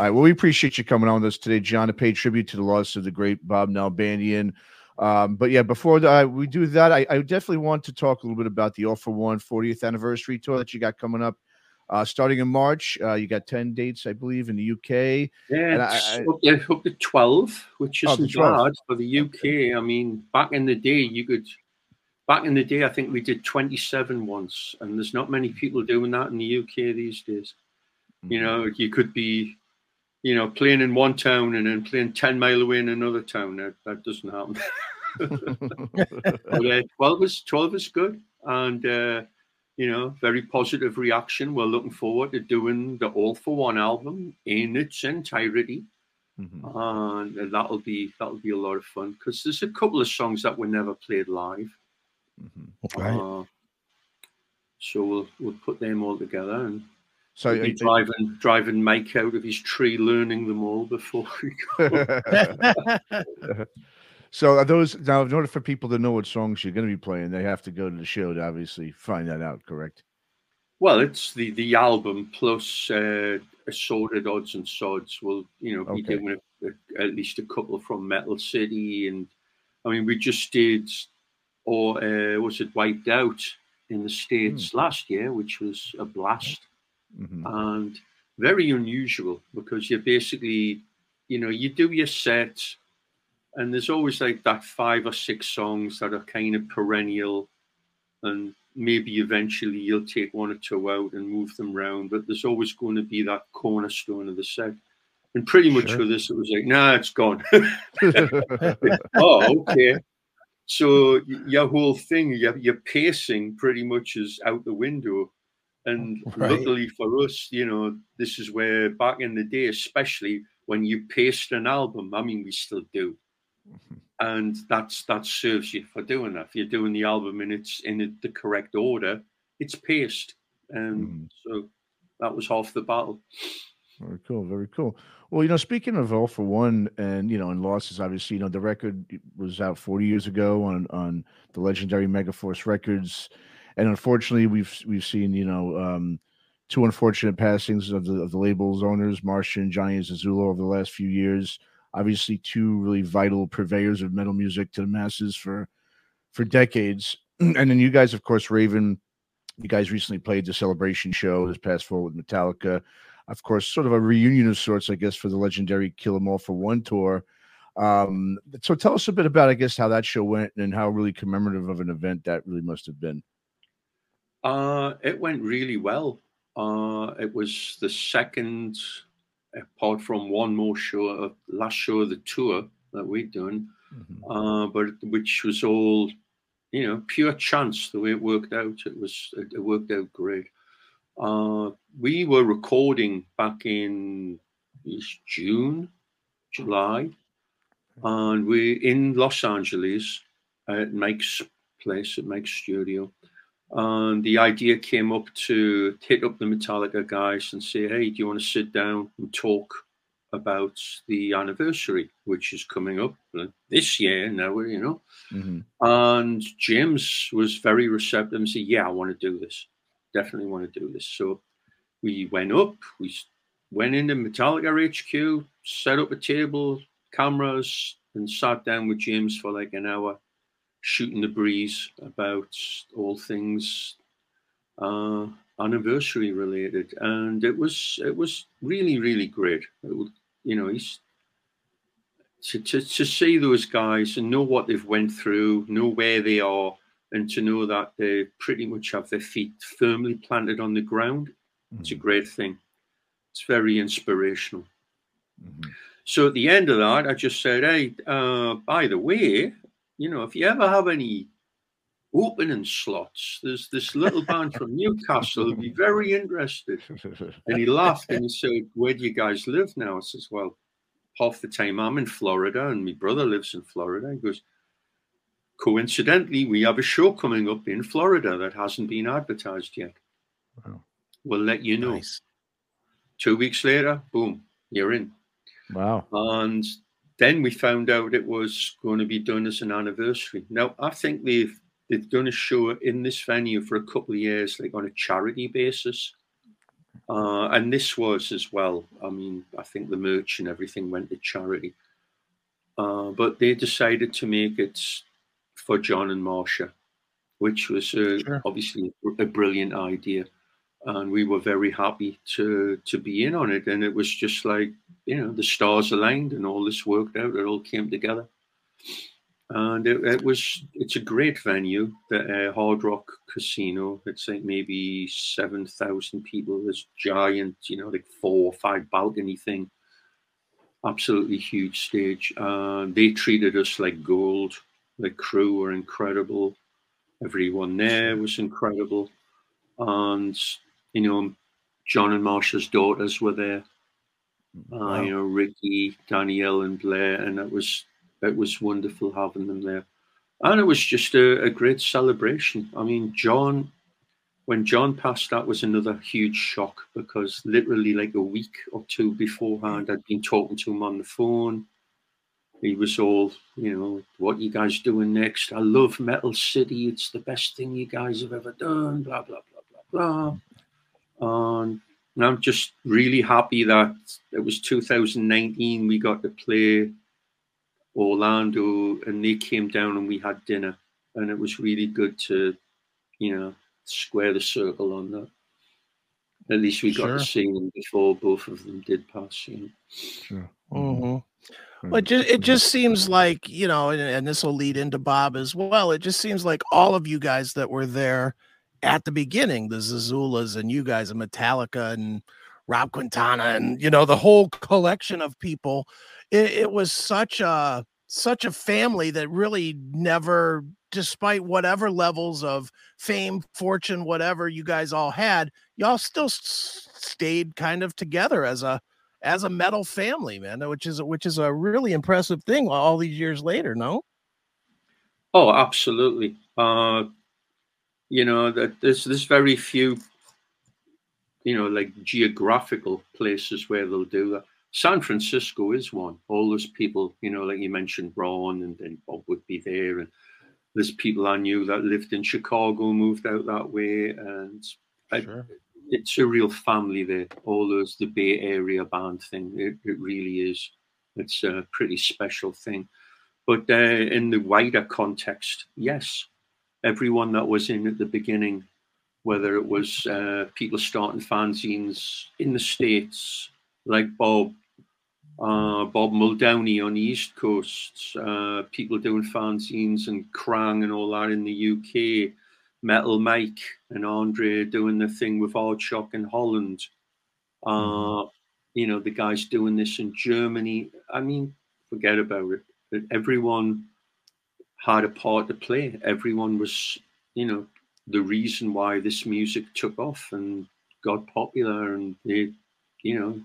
All right. Well, we appreciate you coming on with us today, John, to pay tribute to the loss of the great Bob Nalbandian. Um, but yeah, before the, we do that, I, I, definitely want to talk a little bit about the All for One 40th anniversary tour that you got coming up. Uh, starting in March, uh, you got 10 dates, I believe, in the UK. Yeah, I, up, yeah up to 12, which isn't oh, bad for the UK. I mean, back in the day, you could, back in the day, I think we did 27 once, and there's not many people doing that in the UK these days. Mm-hmm. You know, you could be you know, playing in one town and then playing 10 mile away in another town. That, that doesn't happen. but, uh, 12 is 12 is good. And, uh, you know, very positive reaction. We're looking forward to doing the All for One album in its entirety. Mm-hmm. And that'll be that'll be a lot of fun because there's a couple of songs that were never played live. Mm-hmm. Right. Uh, so we'll we'll put them all together and so he driving driving Mike out of his tree, learning them all before so are those now? In order for people to know what songs you're going to be playing, they have to go to the show to obviously find that out. Correct? Well, it's the the album plus uh, assorted odds and sods. We'll you know be okay. doing a, a, at least a couple from Metal City, and I mean we just did, or uh, was it Wiped Out in the states mm. last year, which was a blast mm-hmm. and very unusual because you're basically, you know, you do your set, and there's always like that five or six songs that are kind of perennial, and maybe eventually you'll take one or two out and move them around, but there's always going to be that cornerstone of the set. And pretty much sure. for this, it was like, nah, it's gone. oh, okay. So your whole thing, your, your pacing pretty much is out the window. And right. luckily for us, you know, this is where back in the day, especially when you paste an album, I mean, we still do. Mm-hmm. And that's that serves you for doing that. If you're doing the album and it's in the correct order, it's paced. And mm. so that was half the battle. Very cool. Very cool. Well, you know, speaking of all for one, and you know, and losses, obviously, you know, the record was out 40 years ago on on the legendary Megaforce Records and unfortunately, we've we've seen you know um, two unfortunate passings of the of the label's owners, Marsha and Jonny Zazula, over the last few years. Obviously, two really vital purveyors of metal music to the masses for for decades. and then you guys, of course, Raven. You guys recently played the celebration show this past fall with Metallica. Of course, sort of a reunion of sorts, I guess, for the legendary Kill 'Em All for One tour. Um, so tell us a bit about, I guess, how that show went and how really commemorative of an event that really must have been. Uh, it went really well. Uh, it was the second, apart from one more show, uh, last show of the tour that we'd done, mm-hmm. uh, but which was all, you know, pure chance the way it worked out. It was it, it worked out great. Uh, we were recording back in June, July, and we're in Los Angeles at Mike's place at Mike's studio and the idea came up to hit up the Metallica guys and say, hey, do you want to sit down and talk about the anniversary, which is coming up this year now, you know? Mm-hmm. And James was very receptive and said, yeah, I want to do this. Definitely want to do this. So we went up, we went into Metallica HQ, set up a table, cameras, and sat down with James for like an hour shooting the breeze about all things uh, anniversary related, and it was it was really really great. You know, he's to, to to see those guys and know what they've went through, know where they are, and to know that they pretty much have their feet firmly planted on the ground. Mm-hmm. It's a mm-hmm. great thing. It's very inspirational. Mm-hmm. So at the end of that, I just said, "Hey, uh, by the way, you know, if you ever have any opening slots, there's this little band from Newcastle who'd be very interested. And he laughed and he said, Where do you guys live now? I says, Well, half the time I'm in Florida and my brother lives in Florida. He goes, Coincidentally, we have a show coming up in Florida that hasn't been advertised yet. Wow. We'll let you know. Nice. Two weeks later, boom, you're in. Wow. And then we found out it was going to be done as an anniversary. Now, I think they've they've done a show in this venue for a couple of years, like on a charity basis. Uh, and this was as well. I mean, I think the merch and everything went to charity. Uh, but they decided to make it for John and Marsha, which was uh, sure. obviously a brilliant idea. And we were very happy to to be in on it. And it was just like, you know, the stars aligned and all this worked out. It all came together. And it, it, was it's a great venue the uh, hard rock casino. It's like maybe 7000 people this giant you know like four or five balcony thing. Absolutely huge stage. Uh, they treated us like gold. The crew were incredible. Everyone there was incredible. And you know john and marsha's daughters were there uh, you know ricky danielle and blair and it was it was wonderful having them there. And it was just a, a great celebration. I mean, John, when John passed, that was another huge shock because literally like a week or two beforehand, I'd been talking to him on the phone. He was all, you know, what you guys doing next? I love Metal City. It's the best thing you guys have ever done. Blah blah blah blah blah. And I'm just really happy that it was 2019. We got to play Orlando, and they came down and we had dinner, and it was really good to, you know, square the circle on that. At least we got sure. to see them before both of them did pass. You know? Sure. Mm-hmm. Well, it just, it just seems like you know, and, and this will lead into Bob as well. It just seems like all of you guys that were there at the beginning, the Zazulas and you guys, and Metallica and Ron Quintana, and you know the whole collection of people it, it was such a such a family that really never despite whatever levels of fame fortune whatever you guys all had y'all still s- stayed kind of together as a as a metal family man which is which is a really impressive thing all these years later no? Oh absolutely. Uh you know that there's there's very few you know like geographical places where they'll do that San Francisco is one. All those people, you know, like you mentioned, Ron and then Bob would be there, and there's people I knew that lived in Chicago, moved out that way, and sure. I, it's a real family there. All those the Bay Area band thing, it, it really is. It's a pretty special thing. But uh, in the wider context, yes, everyone that was in at the beginning, whether it was uh, people starting fanzines in the states like Bob uh, Bob Muldowney on the East Coast, uh, people doing fanzines and Kerrang and all that in the UK, Metal Mike and Andre doing the thing with Aardschok in Holland. Uh, mm-hmm. you know, the guys doing this in Germany. I mean, forget about it. Everyone had a part to play. Everyone was, you know, the reason why this music took off and got popular and they, you know,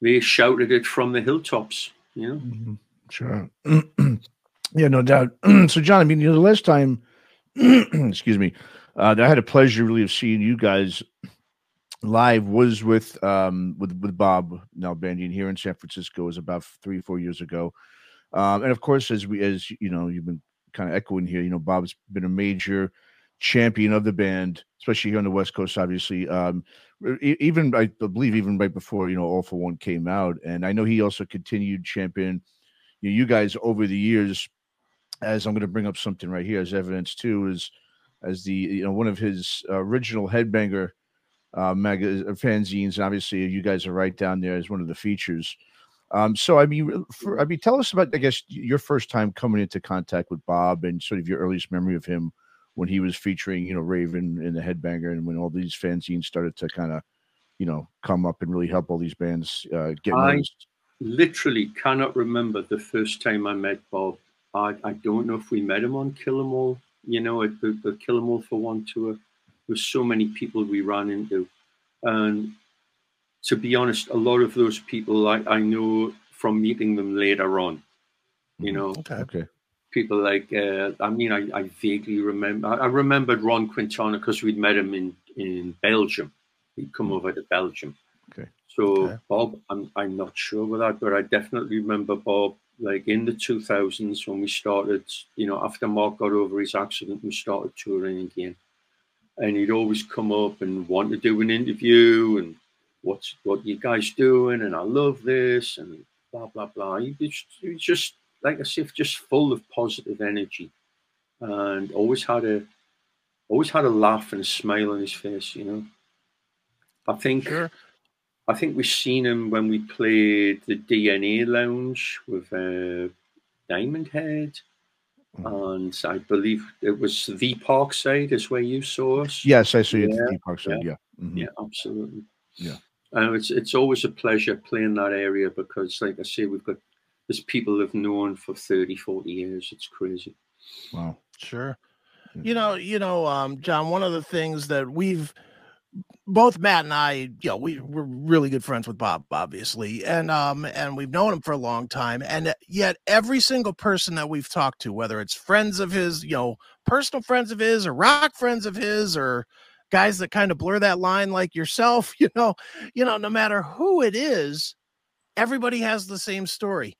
they shouted it from the hilltops. You know, mm-hmm. sure. yeah, no doubt. so, John, I mean, you know, the last time, excuse me, uh, I had a pleasure really of seeing you guys live was with um with with Bob Nalbandian here in San Francisco. It was about three four years ago, um, and of course, as we as you know, you've been kind of echoing here. You know, Bob's been a major champion of the band, especially here on the West Coast. Obviously, um, even I believe even right before you know All for One came out, and I know he also continued champion you, know, you guys over the years. As I'm going to bring up something right here as evidence too is as the you know one of his original headbanger uh, mega uh, fanzines. Obviously, you guys are right down there as one of the features. Um, so I mean, for, I mean, tell us about I guess your first time coming into contact with Bob and sort of your earliest memory of him when he was featuring, you know, Raven in the Headbanger, and when all these fanzines started to kind of, you know, come up and really help all these bands uh, get I noticed. literally cannot remember the first time I met Bob. I, I don't know if we met him on Kill 'Em All, you know, at the, the Kill 'Em All for One tour. There's so many people we ran into. And to be honest, a lot of those people I, I know from meeting them later on, you mm-hmm. know. Okay. okay people like uh, I mean I, I vaguely remember I remembered Ron Quintana because we'd met him in in Belgium. He'd come over to Belgium. Okay. So okay. Bob, I'm I'm not sure with that, but I definitely remember Bob like in the 2000s when we started. You know, after Mark got over his accident, we started touring again. and he'd always come up and want to do an interview and what's what you guys doing and I love this and blah blah blah. He just, just like I said, just full of positive energy, and always had a always had a laugh and a smile on his face. You know, I think Sure. I think we've seen him when we played the DNA Lounge with uh, Diamond Head. And I believe it was the Parkside is where you saw us. Yes, I see it. Yeah, Yeah, Parkside. Yeah. Mhm. Yeah, absolutely. Yeah. And it's it's always a pleasure playing that area because, like I say, we've got there's people have known for 30, 40 years. It's crazy. Wow. Sure. You know, you know, um, John, one of the things that we've both Matt and I, you know, we we're really good friends with Bob, obviously, and um, and we've known him for a long time, and yet every single person that we've talked to, whether it's friends of his, you know, personal friends of his, or rock friends of his, or guys that kind of blur that line like yourself, you know, you know, no matter who it is, everybody has the same story.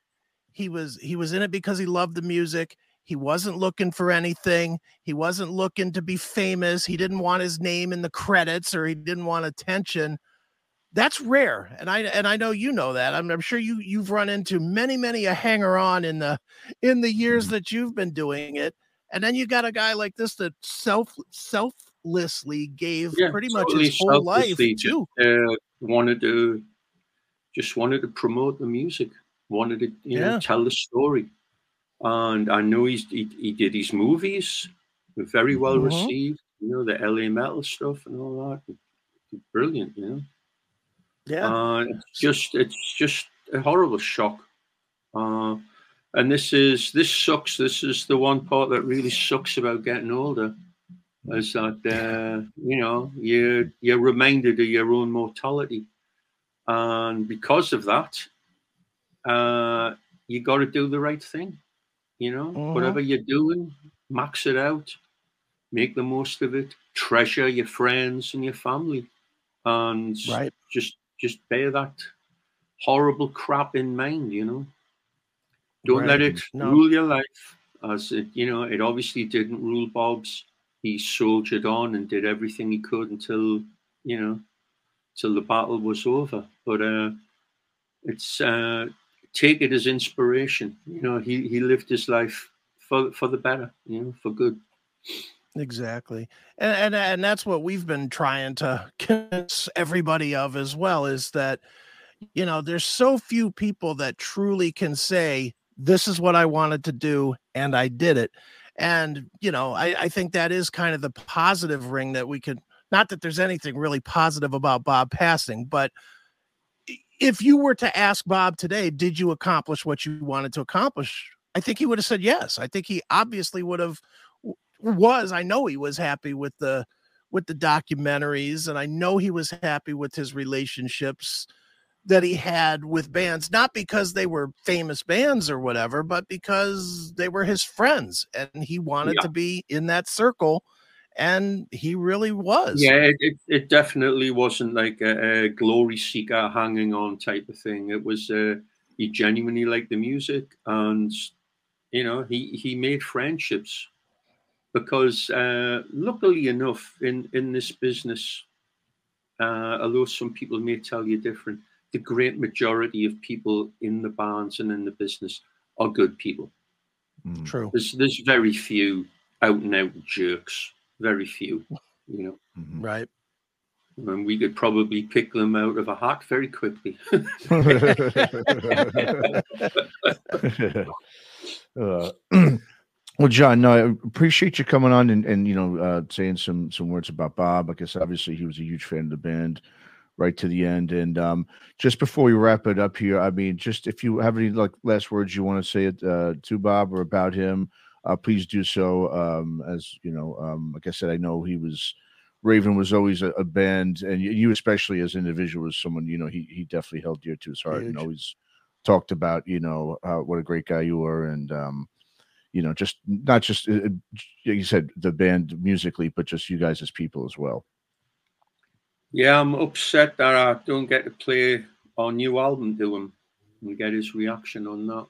He was he was in it because he loved the music. He wasn't looking for anything. He wasn't looking to be famous. He didn't want his name in the credits or he didn't want attention. That's rare. And I and I know you know that. I'm, I'm sure you you've run into many, many a hanger on in the in the years mm-hmm. that you've been doing it. And then you got a guy like this that self, self selflessly gave Yeah, pretty much totally his whole life too. Uh, wanted to just wanted to promote the music, wanted to you know tell the story, and I know he's he, he did his movies, very well Mhm. received. You know the LA metal stuff and all that, brilliant. You know. Yeah. Uh, it's just it's just a horrible shock. Uh, and this is this sucks. This is the one part that really sucks about getting older, is that uh, you know you're you're reminded of your own mortality, and because of that, uh, you got to do the right thing. You know, Mhm. whatever you're doing, max it out, make the most of it, treasure your friends and your family, and Right. just just bear that horrible crap in mind, you know. Don't let it No. rule your life, as it you know it obviously didn't rule Bob's. He soldiered on and did everything he could until you know till the battle was over. But uh, it's uh, take it as inspiration. You know, he he lived his life for for the better, you know, for good. Exactly. And, and and that's what we've been trying to convince everybody of as well is that you know, there's so few people that truly can say this is what I wanted to do and I did it. And you know, I, I think that is kind of the positive ring that we could not that there's anything really positive about Bob passing, but if you were to ask Bob today, did you accomplish what you wanted to accomplish? I think he would have said yes. I think he obviously would have was I know he was happy with the with the documentaries and I know he was happy with his relationships that he had with bands not because they were famous bands or whatever but because they were his friends and he wanted Yeah. to be in that circle and he really was Yeah, it, it, it definitely wasn't like a, a glory seeker hanging on type of thing. It was uh, he genuinely liked the music, and you know he he made friendships because uh, luckily enough in in this business, uh, although some people may tell you different, the great majority of people in the bands and in the business are good people. Mm. true There's there's very few out and out jerks, very few, you know. Mhm. right and we could probably pick them out of a hat very quickly. Uh, well, John, no, I appreciate you coming on and, and you know uh, saying some some words about Bob. I guess obviously he was a huge fan of the band right to the end. And um, just before we wrap it up here, I mean, just if you have any like last words you want to say uh, to Bob or about him, uh, please do so. Um, as you know, um, like I said, I know he was. Raven was always a, a band, and you, especially as an individual was someone you know he he definitely held dear to his heart and always talked about you know uh, what a great guy you were and um you know just not just uh, uh, like you said the band musically but just you guys as people as well yeah, I'm upset that I don't get to play our new album to him and get his reaction on that.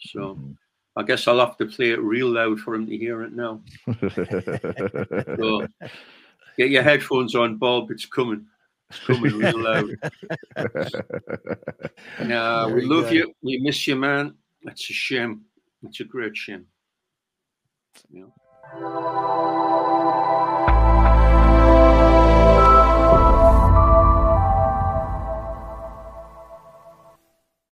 So mm-hmm. I guess I'll have to play it real loud for him to hear it now. so get your headphones on, Bob. It's coming. It's coming real loud. now, we love go. you. We miss you, man. It's a shame. It's a great shame. Yeah.